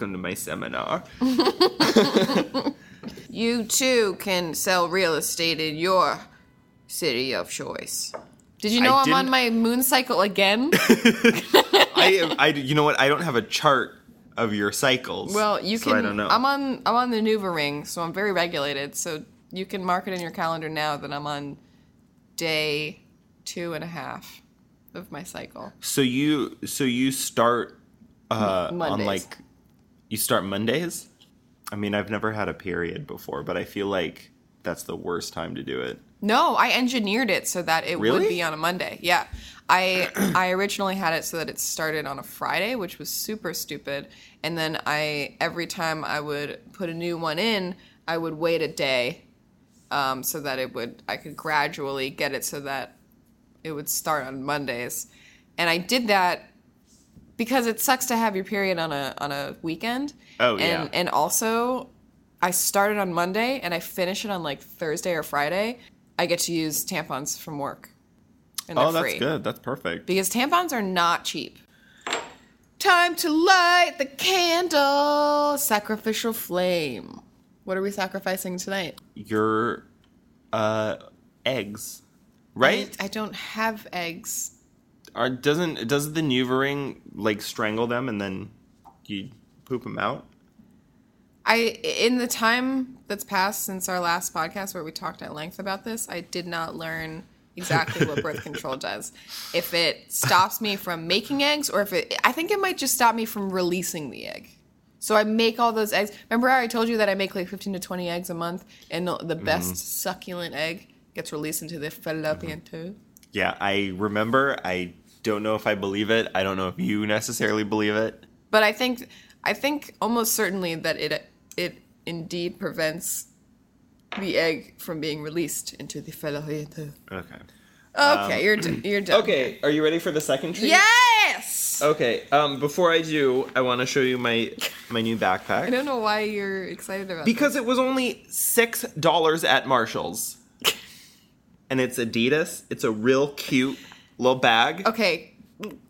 welcome to my seminar. You too can sell real estate in your city of choice. Did you know I I'm on my moon cycle again? I, I, you know what? I don't have a chart of your cycles. Well, you so can. I don't know. I'm on. I'm on the Nuva ring, so I'm very regulated. So you can mark it in your calendar now that I'm on day two and a half of my cycle. so you, so you start uh, on like, you start Mondays. I mean, I've never had a period before, but I feel like that's the worst time to do it. No, I engineered it so that it Really? would be on a Monday. Yeah. I I originally had it so that it started on a Friday, which was super stupid. And then I every time I would put a new one in, I would wait a day um, so that it would I could gradually get it so that it would start on Mondays. And I did that because it sucks to have your period on a on a weekend. Oh, and, yeah. And also, I started on Monday and I finish it on like Thursday or Friday. I get to use tampons from work, and they're Oh, that's free good. That's perfect. because tampons are not cheap. Time to light the candle, sacrificial flame. What are we sacrificing tonight? Your uh, eggs, right? I, I don't have eggs. Are doesn't does the Nuvaring like strangle them and then you poop them out? I in the time that's passed since our last podcast where we talked at length about this, I did not learn exactly what birth control does. If it stops me from making eggs or if it I think it might just stop me from releasing the egg. So I make all those eggs. Remember how I told you that I make like 15 to 20 eggs a month and the, the best mm-hmm. succulent egg gets released into the fallopian mm-hmm. tube? Yeah, I remember. I don't know if I believe it. I don't know if you necessarily believe it. But I think I think almost certainly that it it indeed prevents the egg from being released into the fallopian tube. Okay. Okay, you're d- you're done. Okay, are you ready for the second treat? Yes. Okay. Um, before I do, I want to show you my my new backpack. I don't know why you're excited about it. because it was only six dollars at Marshalls, and it's Adidas. It's a real cute little bag. Okay,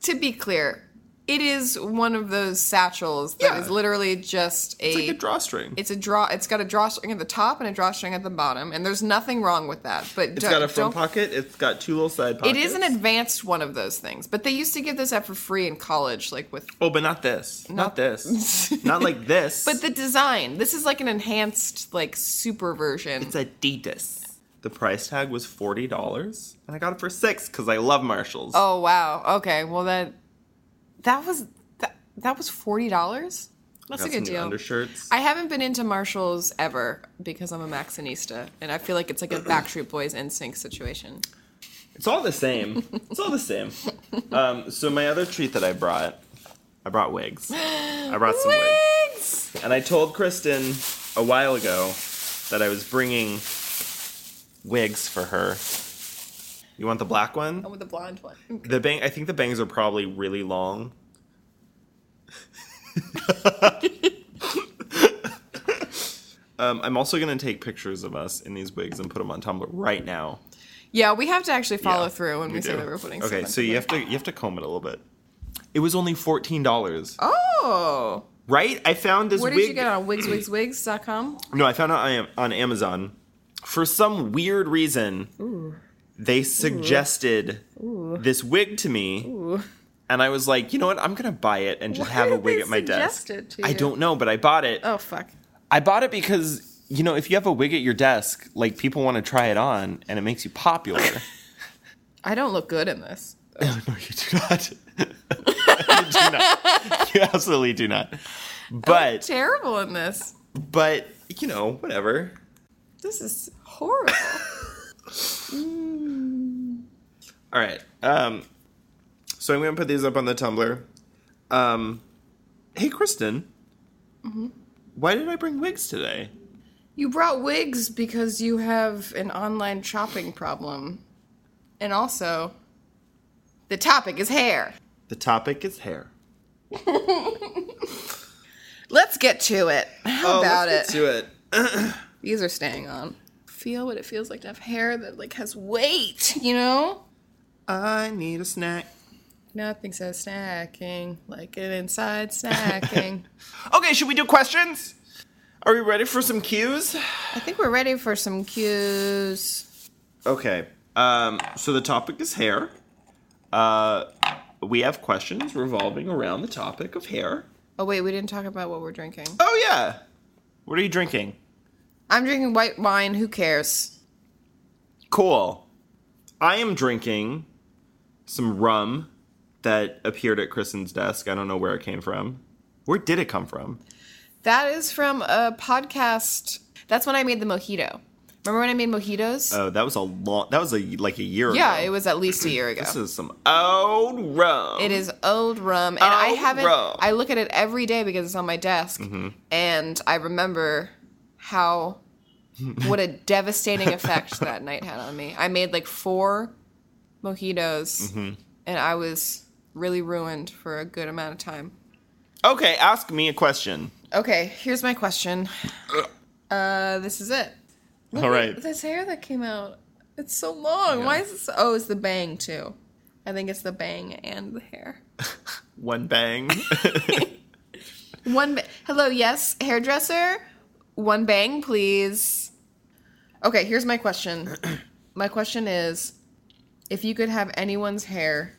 to be clear, it is one of those satchels that is Yeah. literally just a. It's like a drawstring. it's a draw. It's got a drawstring at the top and a drawstring at the bottom, and there's nothing wrong with that. But It's got a front pocket. It's got two little side It pockets. is an advanced one of those things, but they used to give this out for free in college, like with Oh, but not this. Not, Not- this. not like this. But the design, this is like an enhanced, like super version. It's Adidas. The price tag was forty dollars, and I got it for six because I love Marshalls. oh wow. Okay. Well that that was that that was forty dollars. That's a good deal. undershirts. I haven't been into Marshalls ever because I'm a Maxxinista, and I feel like it's like a Backstreet Boys NSYNC situation. It's all the same. It's all the same. Um, so my other treat that I brought, I brought wigs. I brought some wigs, Wigs. and I told Kristen a while ago that I was bringing wigs for her. You want the black one? I want the blonde one. The bang. I think the bangs are probably really long. um, I'm also gonna take pictures of us in these wigs and put them on Tumblr right now. Yeah, we have to actually follow Yeah, through when we, say that we're putting. Okay, so you have to you have to comb it a little bit. It was only fourteen dollars, Oh, right? I found this where did wig. you get it on wigswigswigs.com? No, I found it on, on Amazon. For some weird reason, they suggested this wig to me. And I was like, you know what? I'm going to buy it and just Why have a wig at my desk. I don't know, but I bought it. Oh fuck. I bought it because, you know, if you have a wig at your desk, like people want to try it on and it makes you popular. I don't look good in this. no, you do not. you do not. You absolutely do not. But, Terrible in this. but, you know, whatever. This is horrible. All right. Um, so I'm going to put these up on the Tumblr. Um, hey, Kristen. Why did I bring wigs today? you brought wigs because you have an online shopping problem. And also, the topic is hair. The topic is hair. Let's get to it. How about Oh, let's it? get to it. These are staying on. Feel what it feels like to have hair that like has weight, you know? I need a snack. Nothing says snacking like an inside snacking. Okay, should we do questions? Are we ready for some cues? I think we're ready for some cues. Okay. Um, so the topic is hair. Uh, we have questions revolving around the topic of hair. Oh wait, we didn't talk about what we're drinking. Oh yeah. What are you drinking? I'm drinking white wine. Who cares? Cool. I am drinking some rum that appeared at Kristen's desk. I don't know where it came from. Where did it come from? That is from a podcast. That's when I made the mojito. Remember when I made mojitos? Oh, that was a long. That was a like a year ago. yeah, ago. it was at least a year ago. This is some old rum. It is old rum, and I haven't. rum. I look at it every day because it's on my desk, Mm-hmm. and I remember how what a devastating effect that night had on me. I made like four mojitos, Mm-hmm. and I was really ruined for a good amount of time. Okay, ask me a question. Okay, here's my question. Uh, this is it. Look All right. this hair that came out. It's so long. Why is it? So, oh, it's the bang too. I think it's the bang and the hair. One bang. One. Ba- Hello, yes, hairdresser. One bang, please. Okay, here's my question. my question is, if you could have anyone's hair,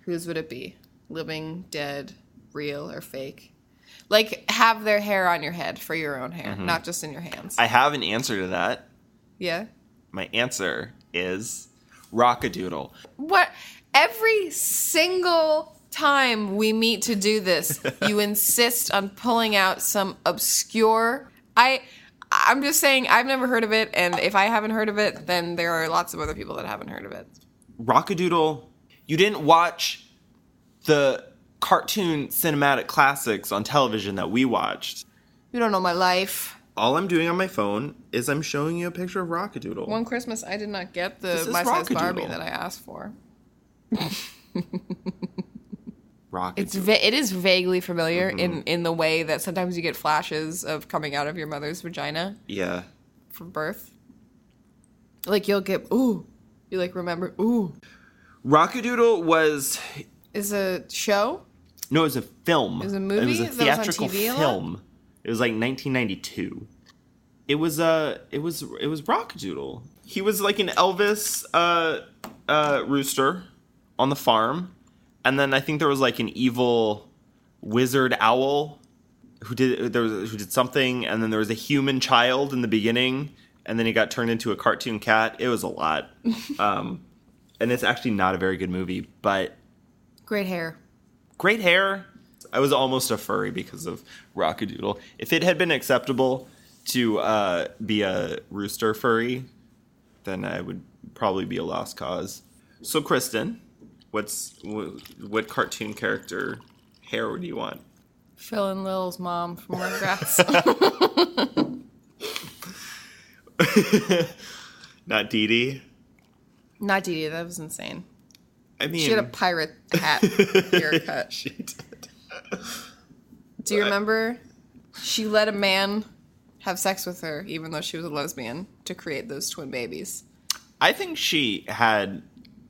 whose would it be? Living, dead, real, or fake? Like have their hair on your head for your own hair, mm-hmm. not just in your hands. I have an answer to that. yeah. My answer is Rock-a-Doodle. What? Every single time we meet to do this, you insist on pulling out some obscure. I. I'm just saying I've never heard of it, and if I haven't heard of it, then there are lots of other people that haven't heard of it. Rock-a-Doodle. You didn't watch the cartoon cinematic classics on television that we watched. You don't know my life. All I'm doing on my phone is I'm showing you a picture of Rock-a-Doodle. One Christmas, I did not get the my size Barbie that I asked for. Rock-a-Doodle. It's va- it is vaguely familiar Mm-hmm. in in the way that sometimes you get flashes of coming out of your mother's vagina yeah. from birth. Like you'll get ooh, you like remember ooh Rock-a-Doodle was is a show. no, it was a film. It was a It movie was a that was on theatrical a lot? film. It was like 1992. It was uh it was it was Rock-a-Doodle. He was like an Elvis uh uh rooster on the farm, and then I think there was like an evil wizard owl who did there was who did something, and then there was a human child in the beginning, and then he got turned into a cartoon cat. It was a lot, um, and it's actually not a very good movie, but Great hair. great hair. I was almost a furry because of Rock-a-Doodle. If it had been acceptable to uh, be a rooster furry, then I would probably be a lost cause. So, Kristen, what's wh- what cartoon character hair do you want? Phil and Lil's mom from Rugrats. Not Didi. Not Didi, that was insane. I mean, She had a pirate hat haircut. she did. Do you remember? She let a man have sex with her, even though she was a lesbian, to create those twin babies. I think she had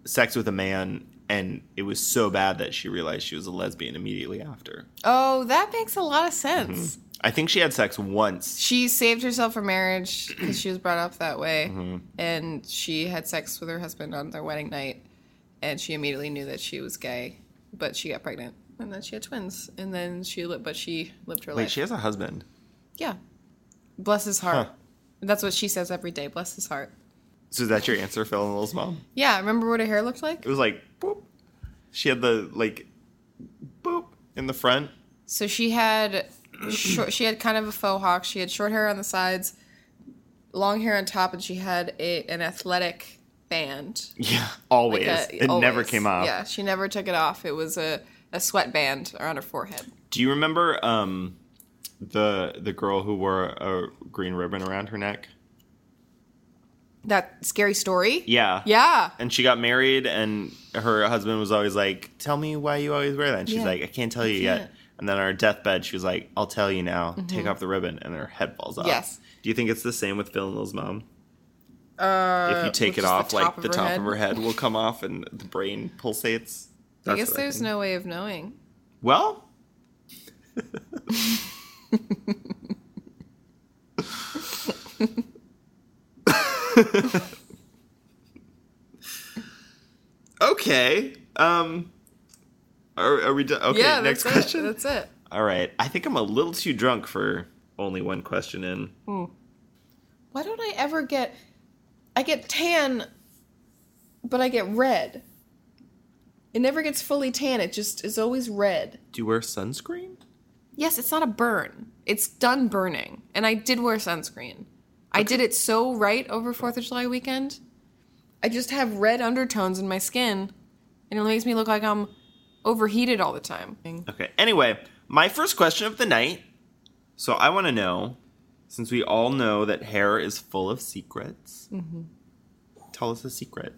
sex with a man, and it was so bad that she realized she was a lesbian immediately after. Oh, that makes a lot of sense. I think she had sex once. She saved herself for marriage because she was brought up that way, Mm-hmm. and she had sex with her husband on their wedding night, and she immediately knew that she was gay, but she got pregnant, and then she had twins, and then she lived, but she lived her Wait, life. she has a husband. yeah, bless his heart. Huh. That's what she says every day. Bless his heart. So is that your answer, Phil and Lil's mom? Yeah, remember what her hair looked like? It was like boop. She had the like boop in the front. So she had short, she had kind of a faux hawk. She had short hair on the sides, long hair on top, and she had a an athletic band. Yeah, always. Like a- it never came off. Yeah, she never took it off. It was a, a sweatband around her forehead. Do you remember um the the girl who wore a green ribbon around her neck? That scary story? Yeah. Yeah. And she got married, and her husband was always like, "Tell me why you always wear that." And she's Yeah. like, "I can't tell you can't. Mm-hmm. yet." And then on her deathbed, she was like, "I'll tell you now. Take off the ribbon," and her head falls off. Yes. Do you think it's the same with Phil and Lil's mom? Uh, if you take it off, the like of the top head. of her head will come off, and the brain pulsates. I guess there's no way of knowing. Well, okay. Um, are, are we done? Okay, yeah, next that's question. It. That's it. All right. I think I'm a little too drunk for only one question in. Why don't I ever get? I get tan, but I get red. It never gets fully tan. It just is always red. Do you wear sunscreen? Yes, it's not a burn. It's done burning, and I did wear sunscreen. I did it so right over Fourth of July weekend. I just have red undertones in my skin, and it makes me look like I'm overheated all the time. Okay. Anyway, my first question of the night. So I want to know, since we all know that hair is full of secrets, mm-hmm. tell us a secret.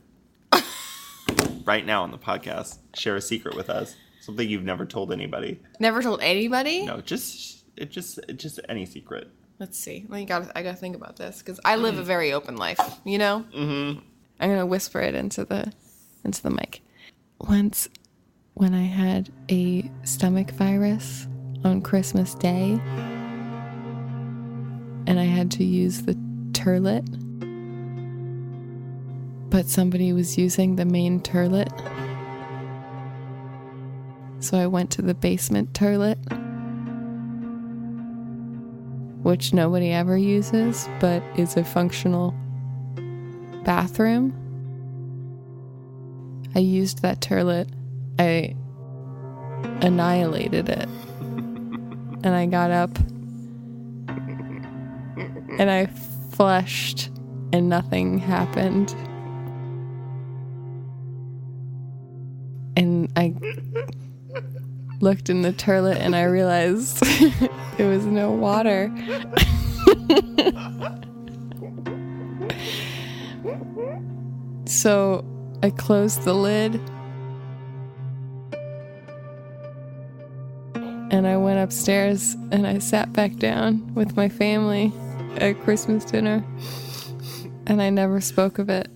right now on the podcast, share a secret with us. Something you've never told anybody. Never told anybody. No, just it just it just any secret. Let's see. Well, you got. I got to think about this because I live a very open life. You know. Mm-hmm. I'm gonna whisper it into the into the mic. Once, when I had a stomach virus on Christmas Day, and I had to use the turlet, but somebody was using the main turlet. So I went to the basement turlet which nobody ever uses, but is a functional bathroom. I used that turlet. I annihilated it. And I got up and I flushed, and nothing happened. And I looked in the toilet and I realized there was no water. so I closed the lid and I went upstairs and I sat back down with my family at Christmas dinner and I never spoke of it.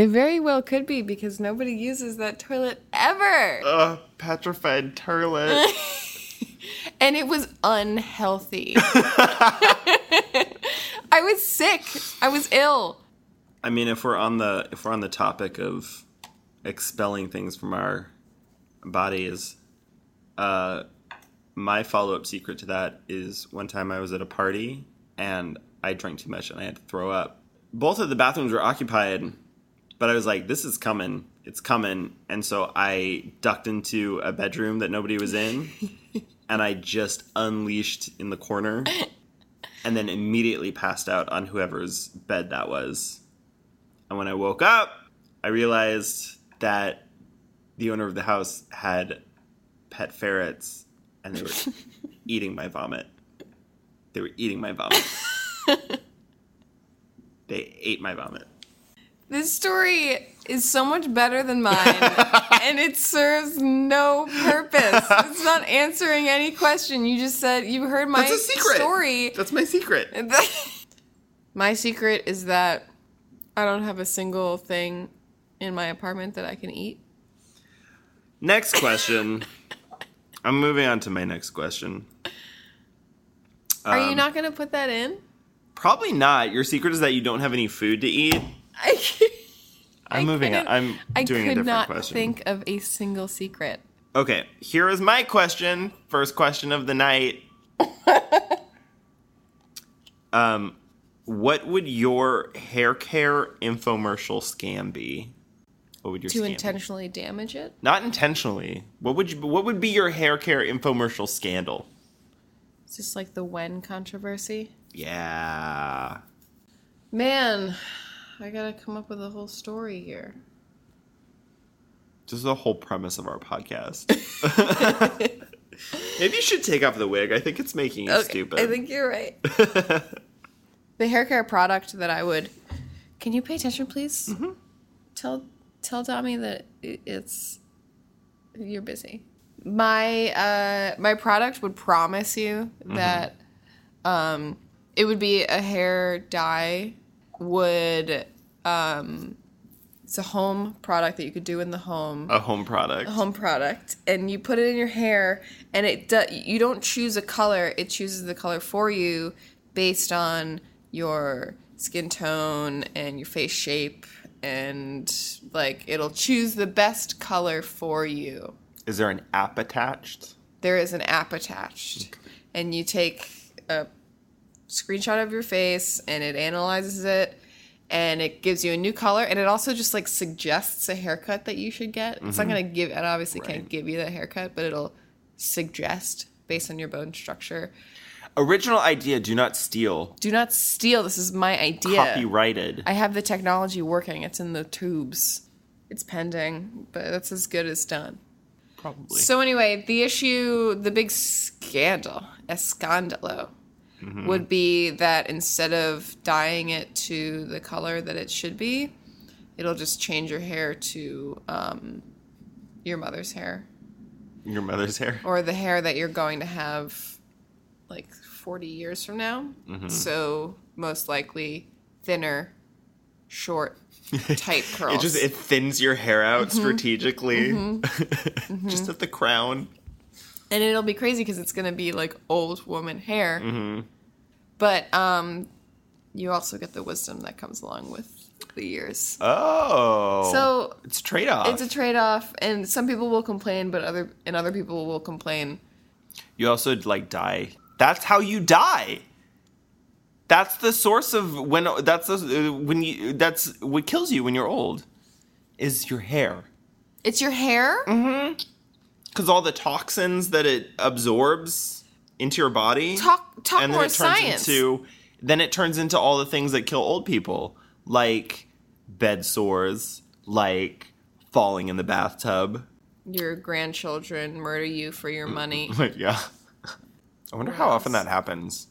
It very well could be because nobody uses that toilet ever. Ugh, petrified toilet. and it was unhealthy. I was sick. I was ill. I mean, if we're on the if we're on the topic of expelling things from our bodies, uh, my follow up secret to that is one time I was at a party and I drank too much and I had to throw up. Both of the bathrooms were occupied, but I was like, "This is coming, it's coming," and so I ducked into a bedroom that nobody was in, and I just unleashed in the corner, and then immediately passed out on whoever's bed that was. And when I woke up, I realized that the owner of the house had pet ferrets and they were eating my vomit. They were eating my vomit. they ate my vomit. This story is so much better than mine, and it serves no purpose. It's not answering any question. You just said you heard my That's a secret. story. That's my secret. my secret is that I don't have a single thing in my apartment that I can eat. Next question. I'm moving on to my next question. Are you Um, not going to put that in? Probably not. Your secret is that you don't have any food to eat. I, I'm moving on. I'm I doing a could different not question. think of a single secret. Okay, here is my question. First question of the night. um, what would your hair care infomercial scam be? What would your To scam be? intentionally damage it? Not intentionally. What would you, what would be your hair care infomercial scandal? It's just like the when controversy. Yeah. Man, I gotta come up with a whole story here. This is the whole premise of our podcast. Maybe you should take off the wig. I think it's making you stupid. I think you're right. the hair care product that I would. Can you pay attention, please? Mm-hmm. Tell tell Tommy that it's you're busy. My uh my product would promise you Mm-hmm. that um it would be a hair dye would um It's a home product that you could do in the home. A home product. A home product and you put it in your hair and it do, you don't choose a color it chooses the color for you based on your skin tone and your face shape and like it'll choose the best color for you Is there an app attached? there is an app attached and you take a screenshot of your face and it analyzes it and it gives you a new color. And it also just like suggests a haircut that you should get. It's not mm-hmm. going to give it obviously can't give you that haircut but it'll suggest based on your bone structure. Original idea, do not steal. do not steal. This is my idea. Copyrighted. i have the technology working. It's in the tubes. It's pending but that's as good as done. Probably. So anyway, the issue, the big scandal, escandalo, Mm-hmm. would be that instead of dyeing it to the color that it should be, it'll just change your hair to um, your mother's hair Your mother's hair. or the hair that you're going to have like 40 years from now. Mm-hmm. So most likely thinner, short, tight curls. It just it thins your hair out mm-hmm. strategically. just at the crown. And it'll be crazy because it's gonna be like old woman hair. But um, you also get the wisdom that comes along with the years. Oh. So it's trade off. it's a trade off, and some people will complain, but other and other people will complain. you also like die. That's how you die. That's the source of when that's the, when you that's what kills you when you're old is your hair. It's your hair. Cuz all the toxins that it absorbs into your body Talk talk and then more it turns science. into then it turns into all the things that kill old people like bed sores, like falling in the bathtub. your grandchildren murder you for your money. Yeah. I wonder how often that happens.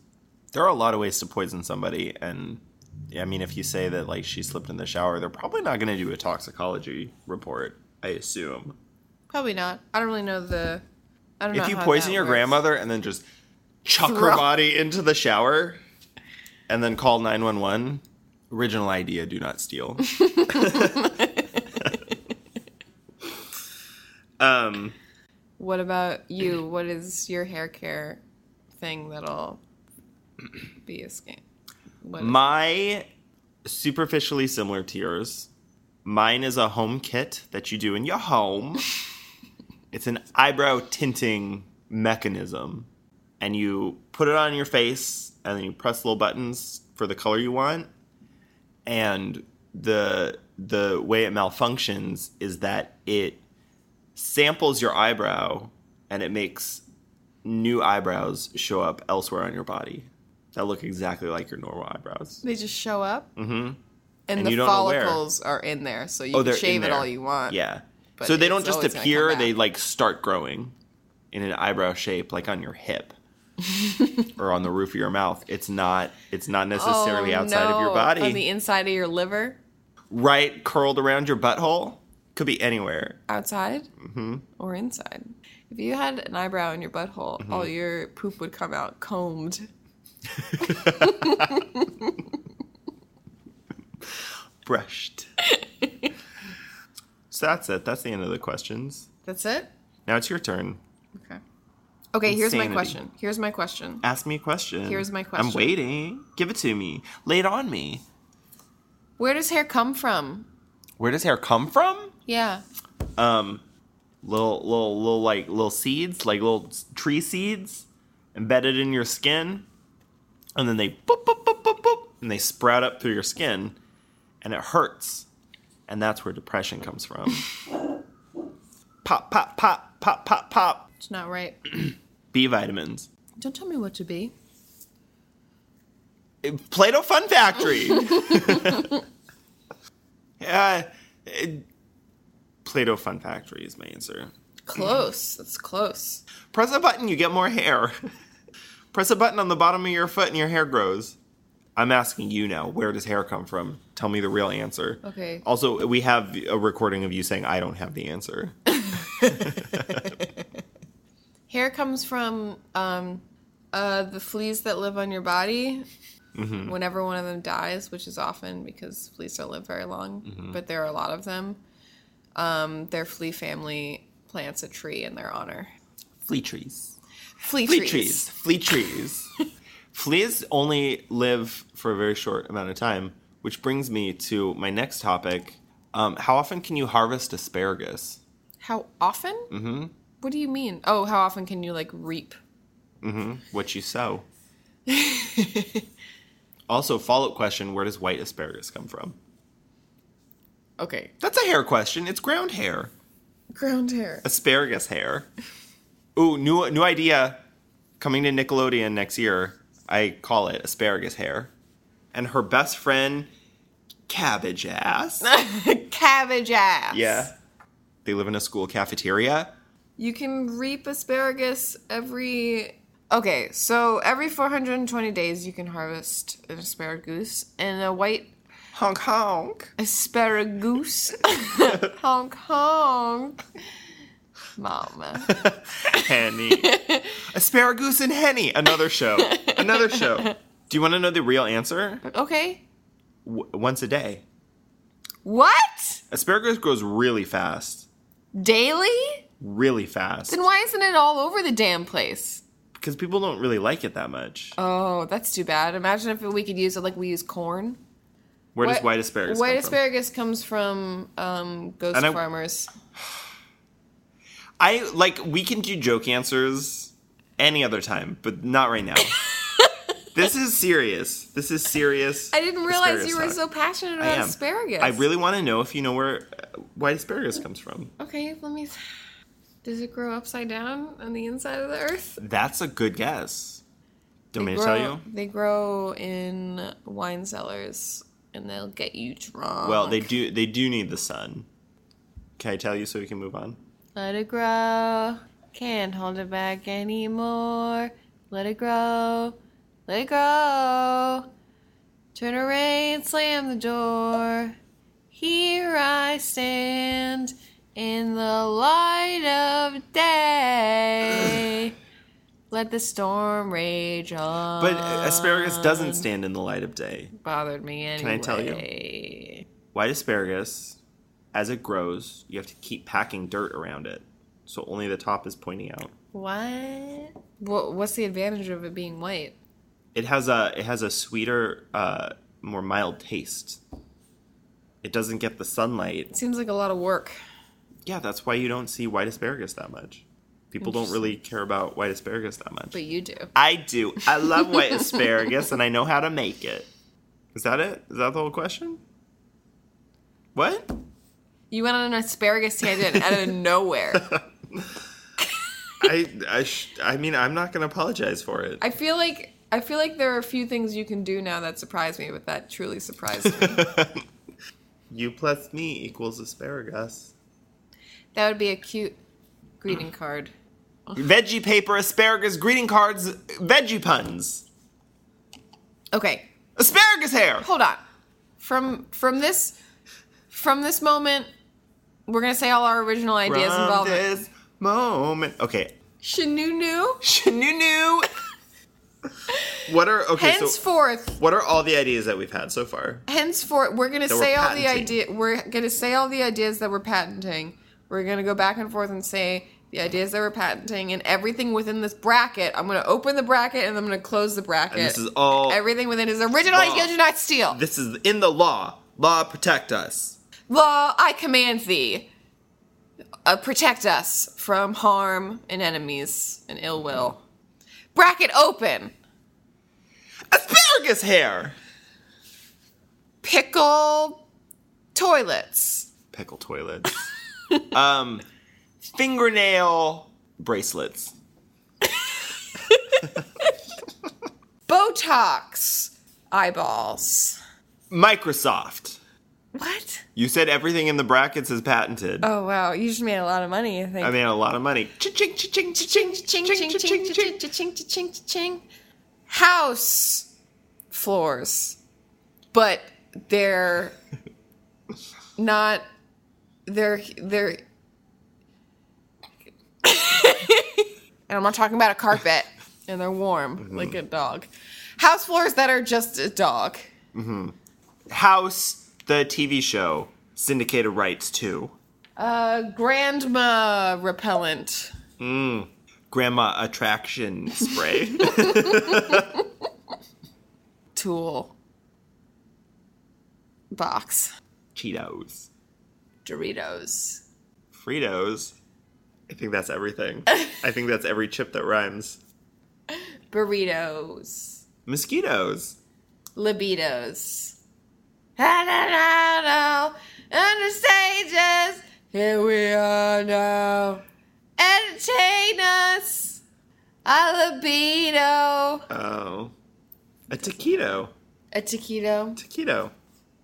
There are a lot of ways to poison somebody, and I mean, if you say that like she slipped in the shower, they're probably not going to do a toxicology report. I assume. Probably not. I don't really know the. I don't know. If you how poison that your works. grandmother and then just chuck her Throw- body into the shower, and then call nine one one, original idea: do not steal. um. What about you? What is your hair care thing that'll be a scam? What is- My superficially similar to yours. Mine is a home kit that you do in your home. it's an eyebrow tinting mechanism. And you put it on your face and then you press little buttons for the color you want. And the the way it malfunctions is that it samples your eyebrow and it makes new eyebrows show up elsewhere on your body that look exactly like your normal eyebrows. they just show up, Mm-hmm. and, And the you don't know where. follicles are in there, so you Oh, can shave it all you want. Yeah. But so they don't just appear, they like start growing in an eyebrow shape like on your hip or on the roof of your mouth. It's not it's not necessarily Oh, outside of your body. On the inside of your liver, right curled around your butthole. Could be anywhere. outside Mm-hmm. or inside. If you had an eyebrow in your butthole, Mm-hmm. all your poop would come out combed. Brushed. so that's it. That's the end of the questions. That's it. Now it's your turn. Okay. Okay. Here's my question. Here's my question. Ask me a question. Here's my question. I'm waiting. Give it to me. Lay it on me. Where does hair come from? Where does hair come from? Yeah. um little little little like little seeds like little tree seeds embedded in your skin and then they boop boop boop boop boop and they sprout up through your skin and it hurts and that's where depression comes from pop pop pop pop pop pop It's not right. b vitamins Don't tell me what to be. Eh, play-doh fun factory yeah it- play-doh fun factory is my answer Close. That's close. Press a button, you get more hair. Press a button on the bottom of your foot and your hair grows. I'm asking you now, where does hair come from? Tell me the real answer. Okay. Also, we have a recording of you saying I don't have the answer. Hair comes from um, uh, the fleas that live on your body. whenever one of them dies, which is often because fleas don't live very long, but there are a lot of them, um, their flea family plants a tree in their honor. Flea trees. Flea, Flea trees. trees. Flea trees. Fleas only live for a very short amount of time, which brings me to my next topic. Um, how often can you harvest asparagus? How often? Mm-hmm. What do you mean? Oh, how often can you like reap? What you sow. also, follow up question where does white asparagus come from? Okay, That's a hair question. It's ground hair. ground hair. Asparagus hair. Ooh, new new idea coming to Nickelodeon next year. I call it asparagus hair. And her best friend, Cabbage Ass. Cabbage ass. yeah. They live in a school cafeteria. You can reap asparagus every. Okay, so every 420 days you can harvest an asparagus, and a white Honk honk. asparagus. honk honk. Mama. Henny. asparagus and Henny. Another show. Another show. Do you want to know the real answer? Okay. W- once a day. What? Asparagus grows really fast. Daily? Really fast. Then why isn't it all over the damn place? Because people don't really like it that much. Oh, that's too bad. Imagine if we could use it like we use corn. Where does white asparagus White come from? White asparagus comes from um, ghost I- farmers. I like we can do joke answers any other time, but not right now. this is serious. This is serious. I didn't realize you were asparagus so passionate about am. asparagus. I really want to know if you know where uh, white asparagus comes from. Okay, let me. Does it grow upside down on the inside of the earth? That's a good guess. Do you want me to grow, tell you? They grow in wine cellars, and they'll get you drunk. Well, they do. They do need the sun. Can I tell you so we can move on? Let it grow. Can't hold it back anymore. Let it grow. Let it grow. Turn around, slam the door. Here I stand in the light of day. Let the storm rage on. But asparagus doesn't stand in the light of day. bothered me anyway. Can I tell you? White asparagus, as it grows, you have to keep packing dirt around it, so only the top is pointing out. What? What? What's the advantage of it being white? It has a it has a sweeter, uh, more mild taste. It doesn't get the sunlight. Seems like a lot of work. Yeah, that's why you don't see white asparagus that much. People don't really care about white asparagus that much. But you do. I do. I love white asparagus, and I know how to make it. Is that it? Is that the whole question? What? You went on an asparagus tangent out of nowhere. I I sh- I mean I'm not gonna apologize for it. I feel like I feel like there are a few things you can do now that surprise me, but that truly surprised me. you plus me equals asparagus. that would be a cute greeting card. Veggie paper, asparagus, greeting cards, veggie puns, Okay, asparagus hair. hold on. From from this from this moment, we're gonna say all our original ideas From involved. this moment. Okay, Shanunu. Shanunu. What are okay? so what are all the ideas that we've had so far? henceforth, we're gonna That we're say all the idea. We're gonna say all the ideas that we're patenting. We're gonna go back and forth and say the ideas that we're patenting and everything within this bracket. I'm gonna open the bracket and I'm gonna close the bracket. And this is all. everything within is original. Law. You do not steal. this is in the law. Law protect us. Law, I command thee. Uh, protect us from harm and enemies and ill will. Bracket open. Asparagus hair. Pickle toilets. Pickle toilets. um, fingernail bracelets. Botox eyeballs. Microsoft. What? You said everything in the brackets is patented. Oh wow, you just made a lot of money. I think. I made a lot of money. Ching, cha-ching, ching, ching, cha-ching, ching, cha-ching. ching, ching, ching, ching. House floors, but they're not. They're they're. and I'm not talking about a carpet, and they're warm mm-hmm. like a dog. House floors that are just a dog. Mm-hmm. House, the TV show, syndicated rights to. Uh, grandma repellent. Grandma attraction spray. Tool. Box. Cheetos. Doritos. Fritos. I think that's everything. I think that's every chip that rhymes. Burritos. Mosquitoes. Libidos. Under oh. stages. Here we are now. Entertain us. A libido. Oh. A taquito. A taquito. Taquito.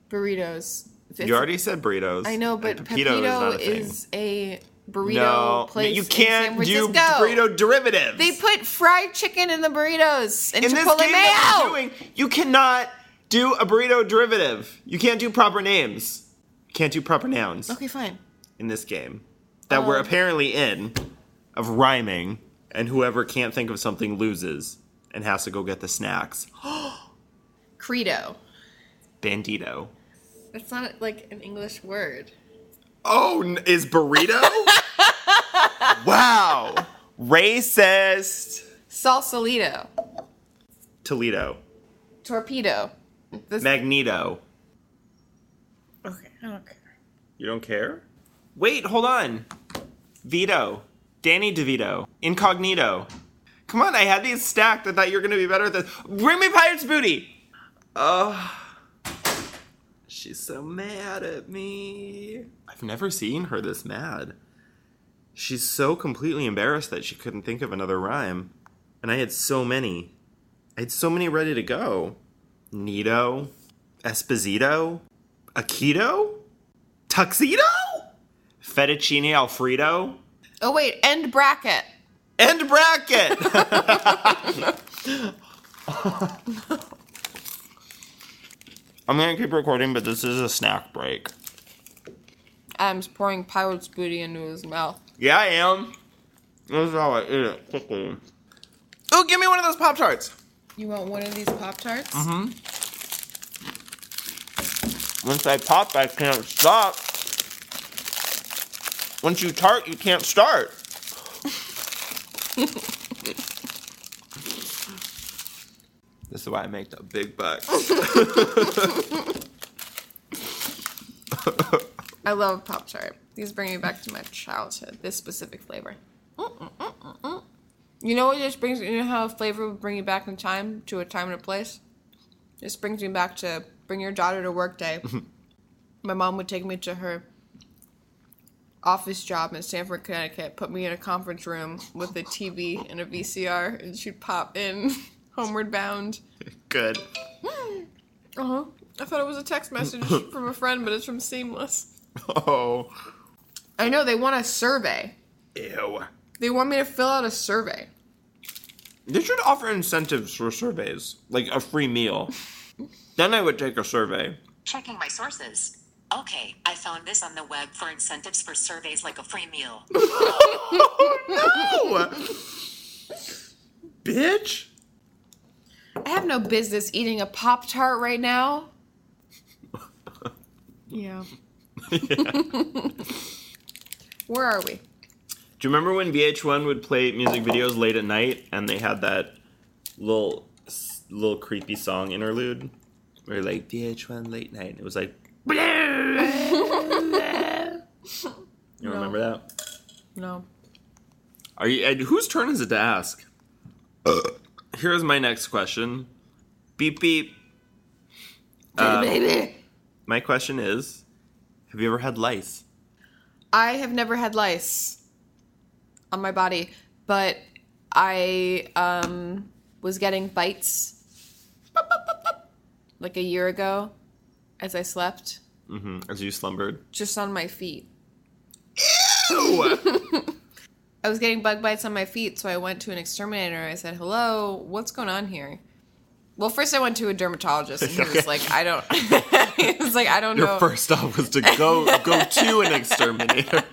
Burritos. It's- You already said burritos. I know, but And Pepito, not a is a burrito no, place. you can't do burrito derivatives. They put fried chicken in the burritos and in this chipotle game that mayo. we're doing, you cannot do a burrito derivative. You can't do proper names. You can't do proper nouns Okay, fine. in this game that we're Oh. apparently in of rhyming, and whoever can't think of something loses and has to go get the snacks. Credo. Bandito. That's not like an English word. Oh, n- is burrito? wow. Racist. Salsalito. Toledo. Torpedo. This- Magneto. okay, I don't care. You don't care? Wait, hold on. Vito. Danny DeVito. Incognito. Come on, I had these stacked. I thought you were gonna be better at this. Bring me Pirate's Booty! Oh. She's so mad at me. I've never seen her this mad. She's so completely embarrassed that she couldn't think of another rhyme. And I had so many. I had so many ready to go. Nito? Esposito? Akito? Tuxedo? Fettuccine Alfredo? Oh wait, end bracket. End bracket! I'm gonna keep recording, but this is a snack break. Adam's pouring pirate's booty into his mouth. Yeah, I am. This is how I eat it quickly. Oh, give me one of those Pop Tarts! You want one of these Pop Tarts? Mm-hmm. Once I pop, I can't stop. Once you tart, you can't start. this is why I make the big bucks. I love Pop Tart. These bring me back to my childhood. This specific flavor. You know what just brings you know how a flavor would bring you back in time to a time and a place? This brings me back to bring your daughter to work day. my mom would take me to her office job in Stamford, Connecticut, put me in a conference room with a TV and a VCR, and she'd pop in Homeward Bound. Good. Uh huh. I thought it was a text message from a friend, but it's from Seamless. Oh. I know they want a survey. Ew. They want me to fill out a survey. They should offer incentives for surveys, like a free meal. then I would take a survey. Checking my sources. Okay, I found this on the web for incentives for surveys like a free meal. Oh! Bitch! I have no business eating a Pop Tart right now. Yeah. Where are we? Do you remember when VH1 would play music videos late at night and they had that little little creepy song interlude? Where like VH1 late night. and It was like You No. remember that? No. Are you and whose turn is it to ask? Here's my next question. Beep beep. Uh, baby. my question is Have you ever had lice? I have never had lice on my body, but I um, was getting bites like a year ago as I slept, Mm-hmm. As you slumbered. just on my feet. I was getting bug bites on my feet, so I went to an exterminator. I said, "Hello, what's going on here?" Well, first I went to a dermatologist, and he was like, "I don't." he was like, "I don't know. Your first stop was to go go to an exterminator.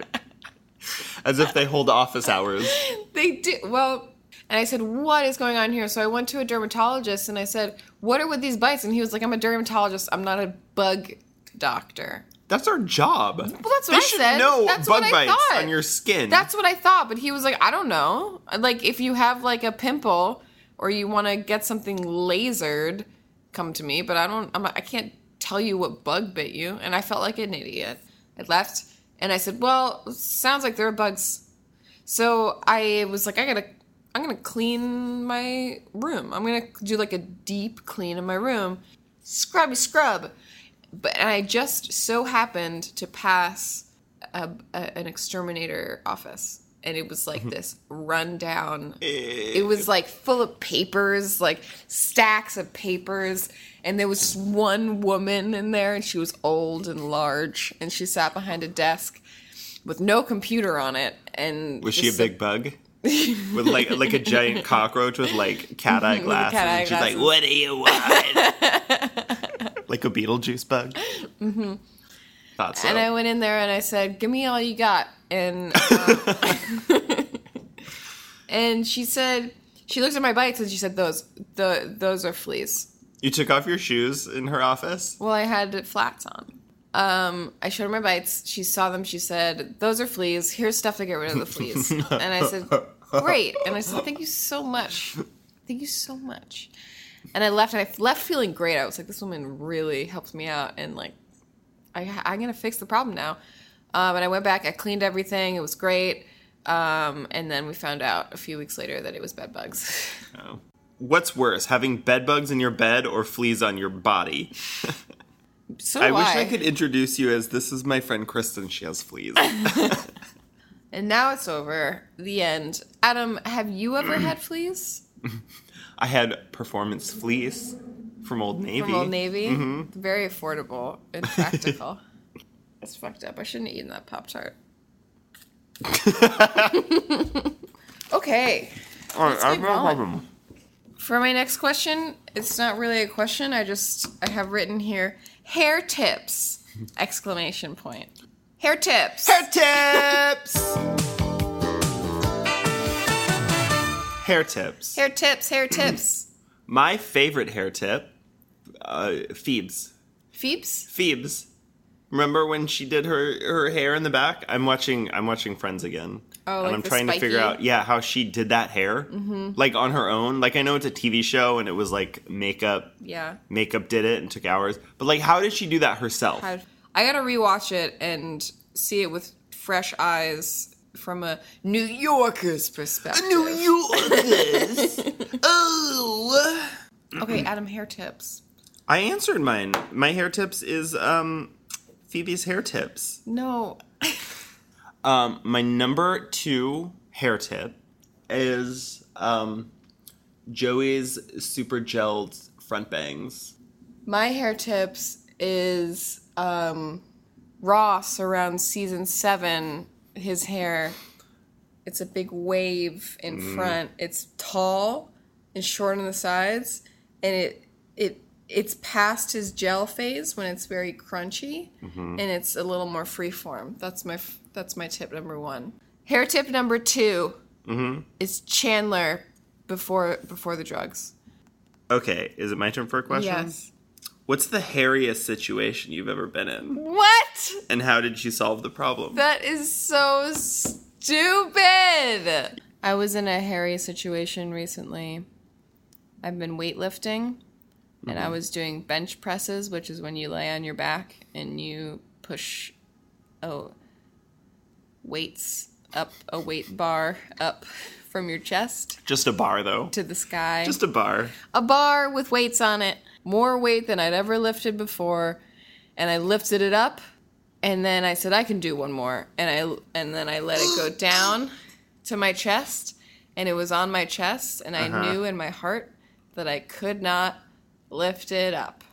As if they hold office hours. They do well, And I said, What is going on here? So I went to a dermatologist and I said, What are with these bites? And he was like, I'm a dermatologist. I'm not a bug doctor. That's our job. Well, that's what they I should said. know That's bug what I bites thought. on your skin. That's what I thought, but he was like, I don't know. Like, if you have like a pimple or you want to get something lasered, come to me. But I don't. I'm, I can't tell you what bug bit you. And I felt like an idiot. I left, and I said, "Well, sounds like there are bugs." So I was like, "I gotta." I'm gonna clean my room. I'm gonna do like a deep clean in my room, scrubby scrub. But I just so happened to pass a, a, an exterminator office, and it was like this rundown. It was like full of papers, like stacks of papers, and there was one woman in there, and she was old and large, and she sat behind a desk with no computer on it. And Was she a big bug? with like like a giant cockroach with like cat eye glasses. cat eye and she's like, "What do you want?" like a Beetlejuice bug. Mm-hmm. Thought so. And I went in there and I said, "Give me all you got." And um, and she said, she looked at my bites and she said, "Those, the those are fleas." you took off your shoes in her office. Well, I had flats on. Um, I showed her my bites. She saw them. She said, "Those are fleas. Here's stuff to get rid of the fleas." and I said, "Great." And I said, "Thank you so much. Thank you so much." And I left, and I left feeling great. I was like, "This woman really helped me out," and like, I, I'm gonna fix the problem now. Um, and I went back. I cleaned everything. It was great. Um, and then we found out a few weeks later that it was bed bugs. Oh. What's worse, having bed bugs in your bed or fleas on your body? so I wish I could introduce you as this is my friend Kristen. She has fleas. And now it's over. The end. Adam, have you ever had fleas? I had performance fleece from Old Navy. From Old Navy? Very affordable and practical. That's fucked up. I shouldn't have eaten that Pop Tart. okay. All right, I have no problem. For my next question, it's not really a question. I just I have written here hair tips! Exclamation point. Hair tips. Hair tips. hair tips. Hair tips. Hair tips. My favorite hair tip, uh, Phoebes. Phoebes. Phoebes. Remember when she did her her hair in the back? I'm watching. I'm watching Friends again. Oh, and like I'm the trying to figure out, yeah, how she did that hair, mm-hmm. like on her own. Like I know it's a TV show and it was like makeup. Yeah. Makeup did it and took hours, but like, how did she do that herself? I I gotta rewatch it and see it with fresh eyes from a New Yorker's perspective. A New Yorkers. oh. Okay, Adam, hair tips. I answered mine. My hair tips is um Phoebe's hair tips. No. Um, my number two hair tip is um, Joey's super gelled front bangs. My hair tips is um, Ross around season seven. His hair, it's a big wave in front. It's tall and short on the sides, and it it it's past his gel phase when it's very crunchy, mm-hmm. and it's a little more freeform. That's my that's my tip number one. Hair tip number 2 mm-hmm. is Chandler before before the drugs. Okay, is it my turn for a question? Yes. What's the hairiest situation you've ever been in? What? And how did you solve the problem? That is so stupid. I was in a hairy situation recently. I've been weightlifting and I was doing bench presses, which is when you lay on your back and you push oh weights up a weight bar up from your chest Just a bar, though. to the sky. Just a bar. a bar with weights on it, more weight than I'd ever lifted before, and I lifted it up, and then I said I can do one more, and I and then I let it go down to my chest, and it was on my chest, and I Uh-huh. knew in my heart that I could not lift it up,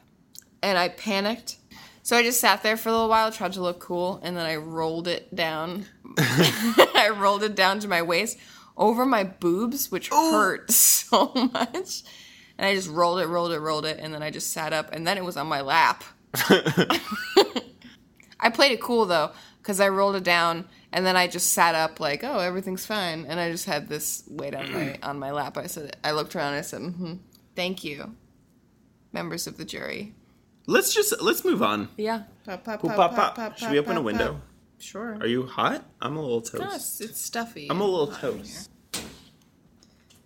and I panicked. So I just sat there for a little while, tried to look cool, and then I rolled it down. I rolled it down to my waist over my boobs, which hurt so much. And I just rolled it, rolled it, rolled it, and then I just sat up, and then it was on my lap. I played it cool though, because I rolled it down, And then I just sat up like, oh, everything's fine. And I just had this weight on my on my lap. I said, I looked around and I said, mm-hmm, thank you, members of the jury. Let's just let's move on. Yeah. Pop, pop, Poop, pop, pop. Should we open a window? Sure. Are you hot? I'm a little toast. Yes, it's stuffy. I'm a little toast.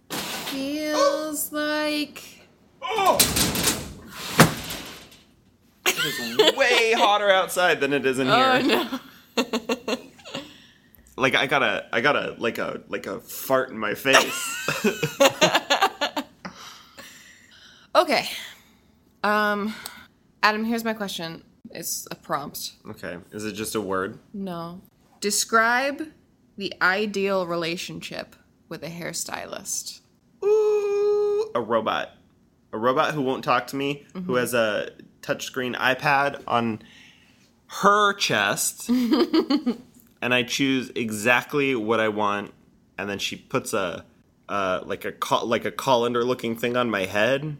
Feels like Oh! It is way hotter outside than it is in oh, here. oh no. Like I got a I got a like a like a fart in my face. Okay. Um, Adam, here's my question. It's a prompt. okay. Is it just a word? No. Describe the ideal relationship with a hairstylist. Ooh, a robot. A robot who won't talk to me, who has a touchscreen iPad on her chest, and I choose exactly what I want, and then she puts a uh, like a like a colander looking thing on my head,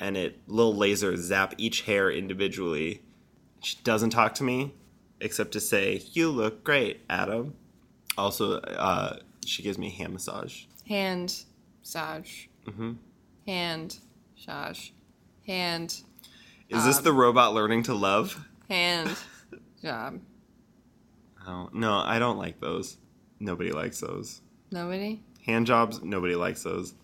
and it little lasers zap each hair individually. She doesn't talk to me except to say, "You look great, Adam." Also, uh, she gives me hand massage. Hand massage. Mm-hmm. Hand massage. Hand Is this the robot learning to love? hand job. Oh, no, I don't like those. Nobody likes those. Nobody? Hand jobs, nobody likes those.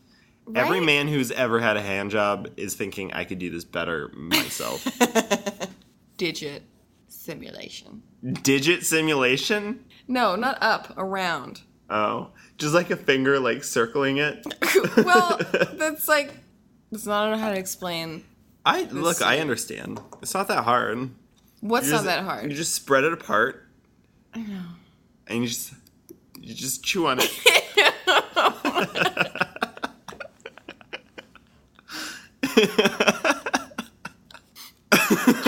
Every man who's ever had a hand job is thinking I could do this better myself. Digit simulation. Digit simulation? No, not up, around. Oh, just like a finger like circling it. well, that's like that's not I don't know how to explain. I look, I understand. It's not that hard. What's You not that hard? You just spread it apart. I know. And you just you just chew on it.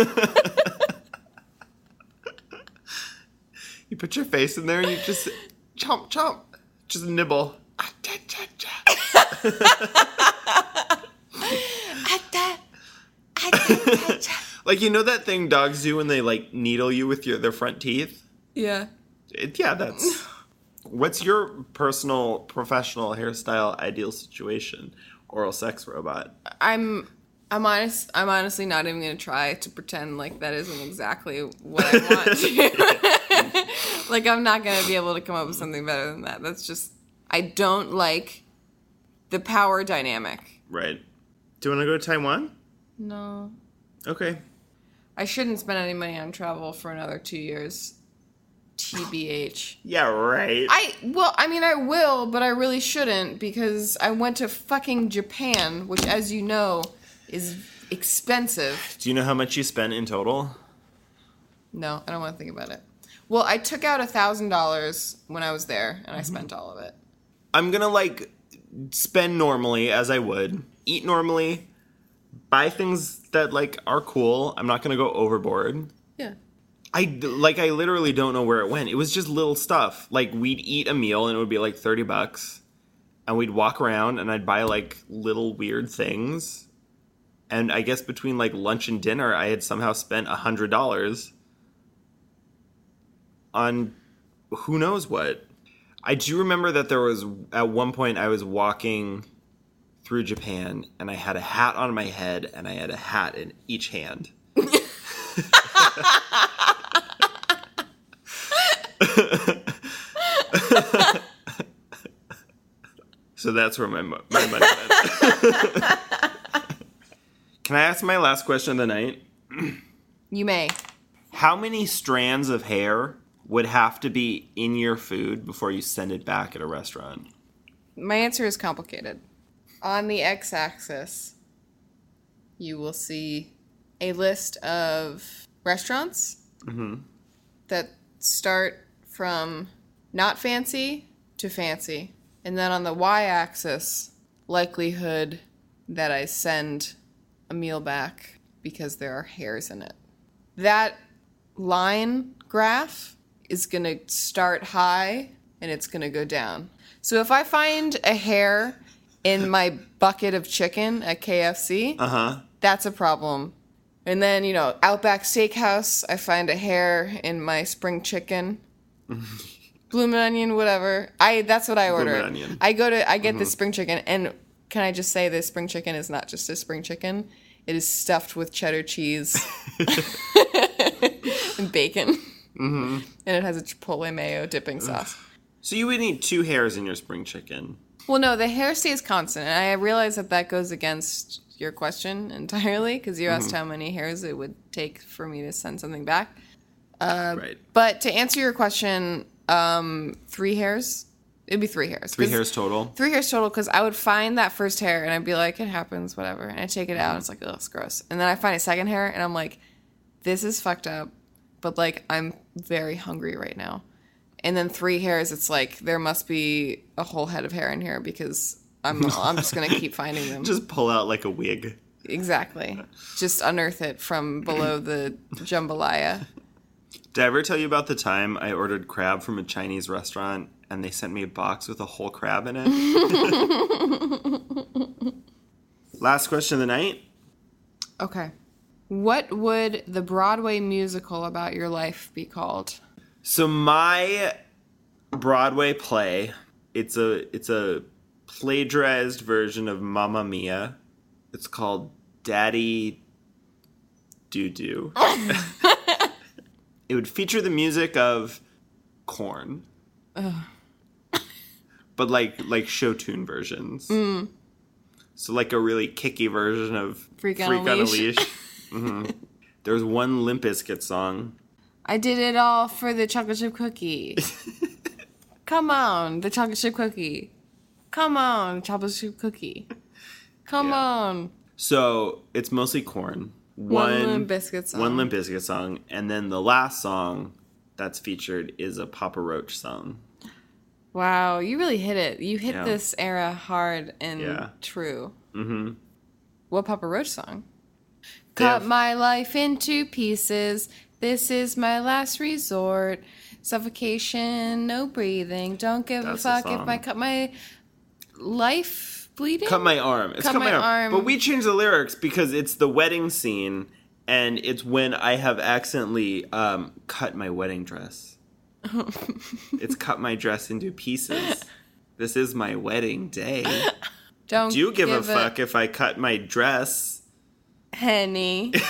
you put your face in there and you just chomp chomp. Just nibble. Like you know that thing dogs do when they like needle you with your their front teeth? yeah. It, yeah, that's. What's your personal professional hairstyle ideal situation? Oral sex robot. I'm I'm honest I'm honestly not even gonna try to pretend like that isn't exactly what I want to. like I'm not gonna be able to come up with something better than that. That's just I don't like the power dynamic. Right. Do you want to go to Taiwan? No. Okay. I shouldn't spend any money on travel for another two years. TBH. Yeah, right. I well, I mean I will, but I really shouldn't because I went to fucking Japan, which as you know is expensive. Do you know how much you spent in total? No, I don't want to think about it. Well, I took out a thousand dollars when I was there, and I mm-hmm. spent all of it. I'm gonna like spend normally as I would, eat normally, buy things that like are cool. I'm not gonna go overboard. Yeah. I like I literally don't know where it went. It was just little stuff. Like we'd eat a meal and it would be like 30 bucks. And we'd walk around and I'd buy like little weird things. And I guess between like lunch and dinner I had somehow spent a hundred dollars on who knows what. I do remember that there was at one point I was walking through Japan and I had a hat on my head and I had a hat in each hand. So that's where my, my money went. Can I ask my last question of the night? You may. How many strands of hair would have to be in your food before you send it back at a restaurant? My answer is complicated. On the x axis, you will see a list of restaurants mm-hmm. that start from not fancy to fancy. And then on the y axis, likelihood that I send a meal back because there are hairs in it. That line graph is going to start high and it's going to go down. So if I find a hair in my bucket of chicken at KFC, Uh huh. that's a problem. And then, you know, Outback Steakhouse, I find a hair in my spring chicken. bloomin' onion, whatever. I that's what I order. Bloomin' onion. I go to I get the spring chicken, and can I just say this spring chicken is not just a spring chicken. It is stuffed with cheddar cheese and bacon, mm-hmm. and it has a chipotle mayo dipping sauce. So you would need two hairs in your spring chicken. Well, no, the hair stays constant, and I realize that that goes against your question entirely because you asked how many hairs it would take for me to send something back. right. But to answer your question, um, three hairs. It'd be three hairs. Three hairs total. Three hairs total because I would find that first hair and I'd be like, it happens, whatever. And I take it out and it's like, oh, it's gross. And then I find a second hair and I'm like, this is fucked up, but like, I'm very hungry right now. And then three hairs, it's like, there must be a whole head of hair in here because I'm, I'm just going to keep finding them. Just pull out like a wig. exactly. Just unearth it from below the jambalaya. Did I ever tell you about the time I ordered crab from a Chinese restaurant and they sent me a box with a whole crab in it? Last question of the night. Okay. What would the Broadway musical about your life be called? So my Broadway play, it's a it's a plagiarized version of Mamma Mia. It's called Daddy Doo Doo. it would feature the music of Korn. But like like show tune versions. So like a really kicky version of Freak on a Leash. Leash. hmm There's one Limp Bizkit song. I did it all for the chocolate chip cookie. Come on, the chocolate chip cookie. Come on, chocolate chip cookie. Come Yeah. on. So it's mostly Korn. One Limp Bizkit song. One Limp Bizkit song, and then the last song that's featured is a Papa Roach song. Wow, you really hit it. You hit Yeah. this era hard and Yeah. true. Mm-hmm. What Papa Roach song? Cut my life into pieces. This is my last resort. Suffocation, no breathing. Don't give That's a fuck if. I cut my life bleeding. Cut my arm. It's Cut cut, my, my arm. arm. But we changed the lyrics because it's the wedding scene, and it's when I have accidentally um, cut my wedding dress. It's cut my dress into pieces. This is my wedding day. Don't Do you give, a it fuck if I cut my dress? Henny.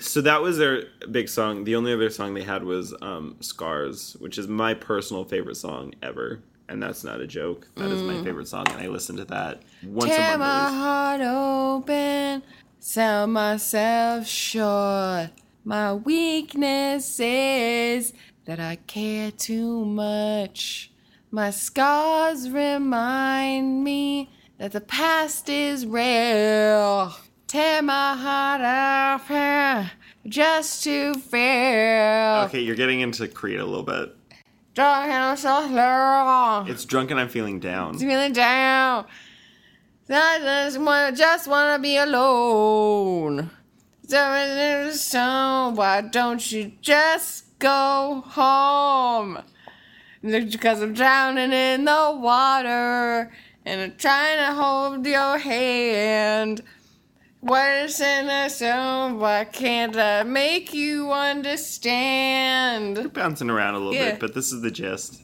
So that was their big song. The only other song they had was um, "Scars," which is my personal favorite song ever, and that's not a joke. That is my favorite song, and I listen to that once Mm. Tear a my month. at least. heart open, sell myself short. My weakness is that I care too much. My scars remind me that the past is real. Tear my heart open just to feel. Okay, you're getting into Creed a little bit. Dark and so slow. It's drunk and I'm feeling down. feeling down. I just want, just want to be alone. So why don't you just go home? Because I'm drowning in the water and I'm trying to hold your hand. What's in the song? Why can't I make you understand? Bouncing around a little Yeah. bit, but this is the gist.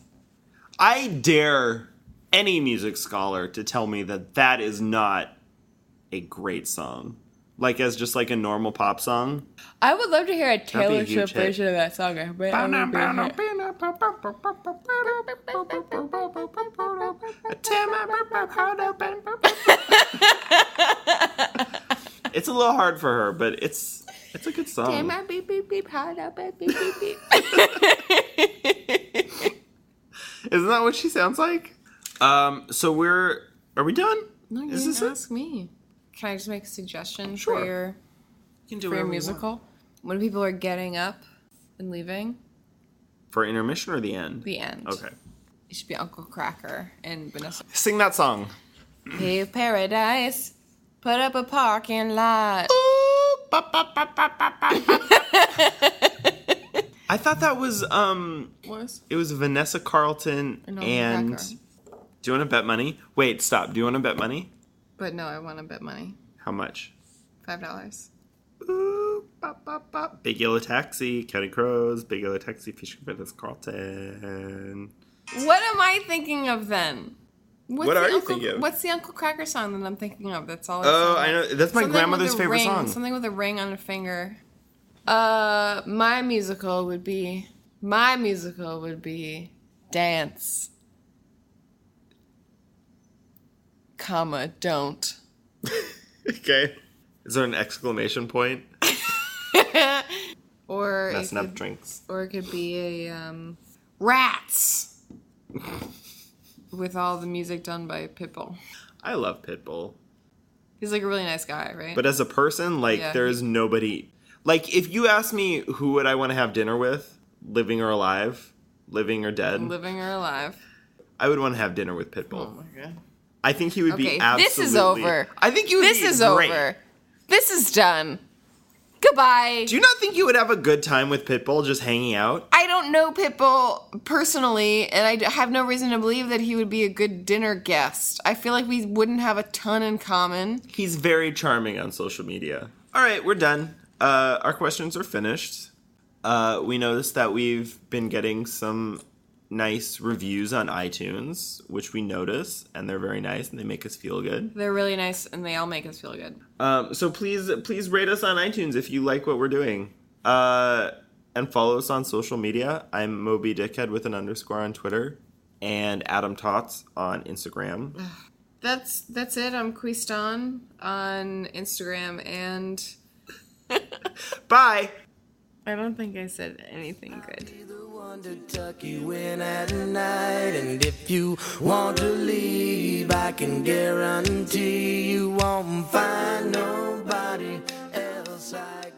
I dare any music scholar to tell me that that is not a great song. Like as just like a normal pop song. I would love to hear a be a Taylor Swift version of that song. I bet I would be a hit. It's a little hard for her, but it's it's a good Take song. my beep beep beep hard up, beep beep beep. Isn't that what she sounds like? Um, so we're are we done? No, you Is didn't this it? ask me. Can I just make a suggestion Sure. for your You can do for your whatever you want. musical? When people are getting up and leaving, For intermission or the end? the end. Okay. It should be Uncle Kracker and Vanessa. Sing that song. Pave paradise, put up a parking lot. I thought that was um Was it was Vanessa Carlton And and, Uncle Kracker. Do you want to bet money? Wait, stop. Do you want to bet money? but no, I want to bet money. How much? Five dollars. Ooh. bop, bop, bop. Big Yellow Taxi, Counting Crows, Big Yellow Taxi, Fishing Vanessa Carlton. What am I thinking of then? What's What the are you Uncle, thinking of? What's the Uncle Kracker song that I'm thinking of? That's all. Oh, I know. That's my Something grandmother's favorite ring, song. Something with a ring on a finger. Uh, my musical would be. My musical would be dance. Comma don't. Okay. Is there an exclamation point? Or it Messing up could, drinks. or it could be a um, rats. with all the music done by Pitbull. I love Pitbull. He's like a really nice guy, right? But as a person, like Yeah, there he- is nobody like if you ask me who would I want to have dinner with, living or alive, living or dead, living or alive. I would want to have dinner with Pitbull. Oh my god. I think he would Okay, be absolutely this is over. I think you would This be is great. over. This is done. Goodbye. Do you not think you would have a good time with Pitbull just hanging out? I don't know Pitbull personally, and I have no reason to believe that he would be a good dinner guest. I feel like we wouldn't have a ton in common. He's very charming on social media. All right, we're done. Uh, our questions are finished. Uh, we noticed that we've been getting some nice reviews on iTunes, which we notice, and they're very nice and they make us feel good. They're really nice, and they all make us feel good. Um, so please, please rate us on iTunes if you like what we're doing. Uh, and follow us on social media. I'm Moby Dickhead with an underscore on Twitter, and Adam Tots on Instagram. That's that's it. I'm Quiston on Instagram, and Bye. I don't think I said anything good. To tuck you in at night, and if you want to leave, I can guarantee you won't find nobody else. I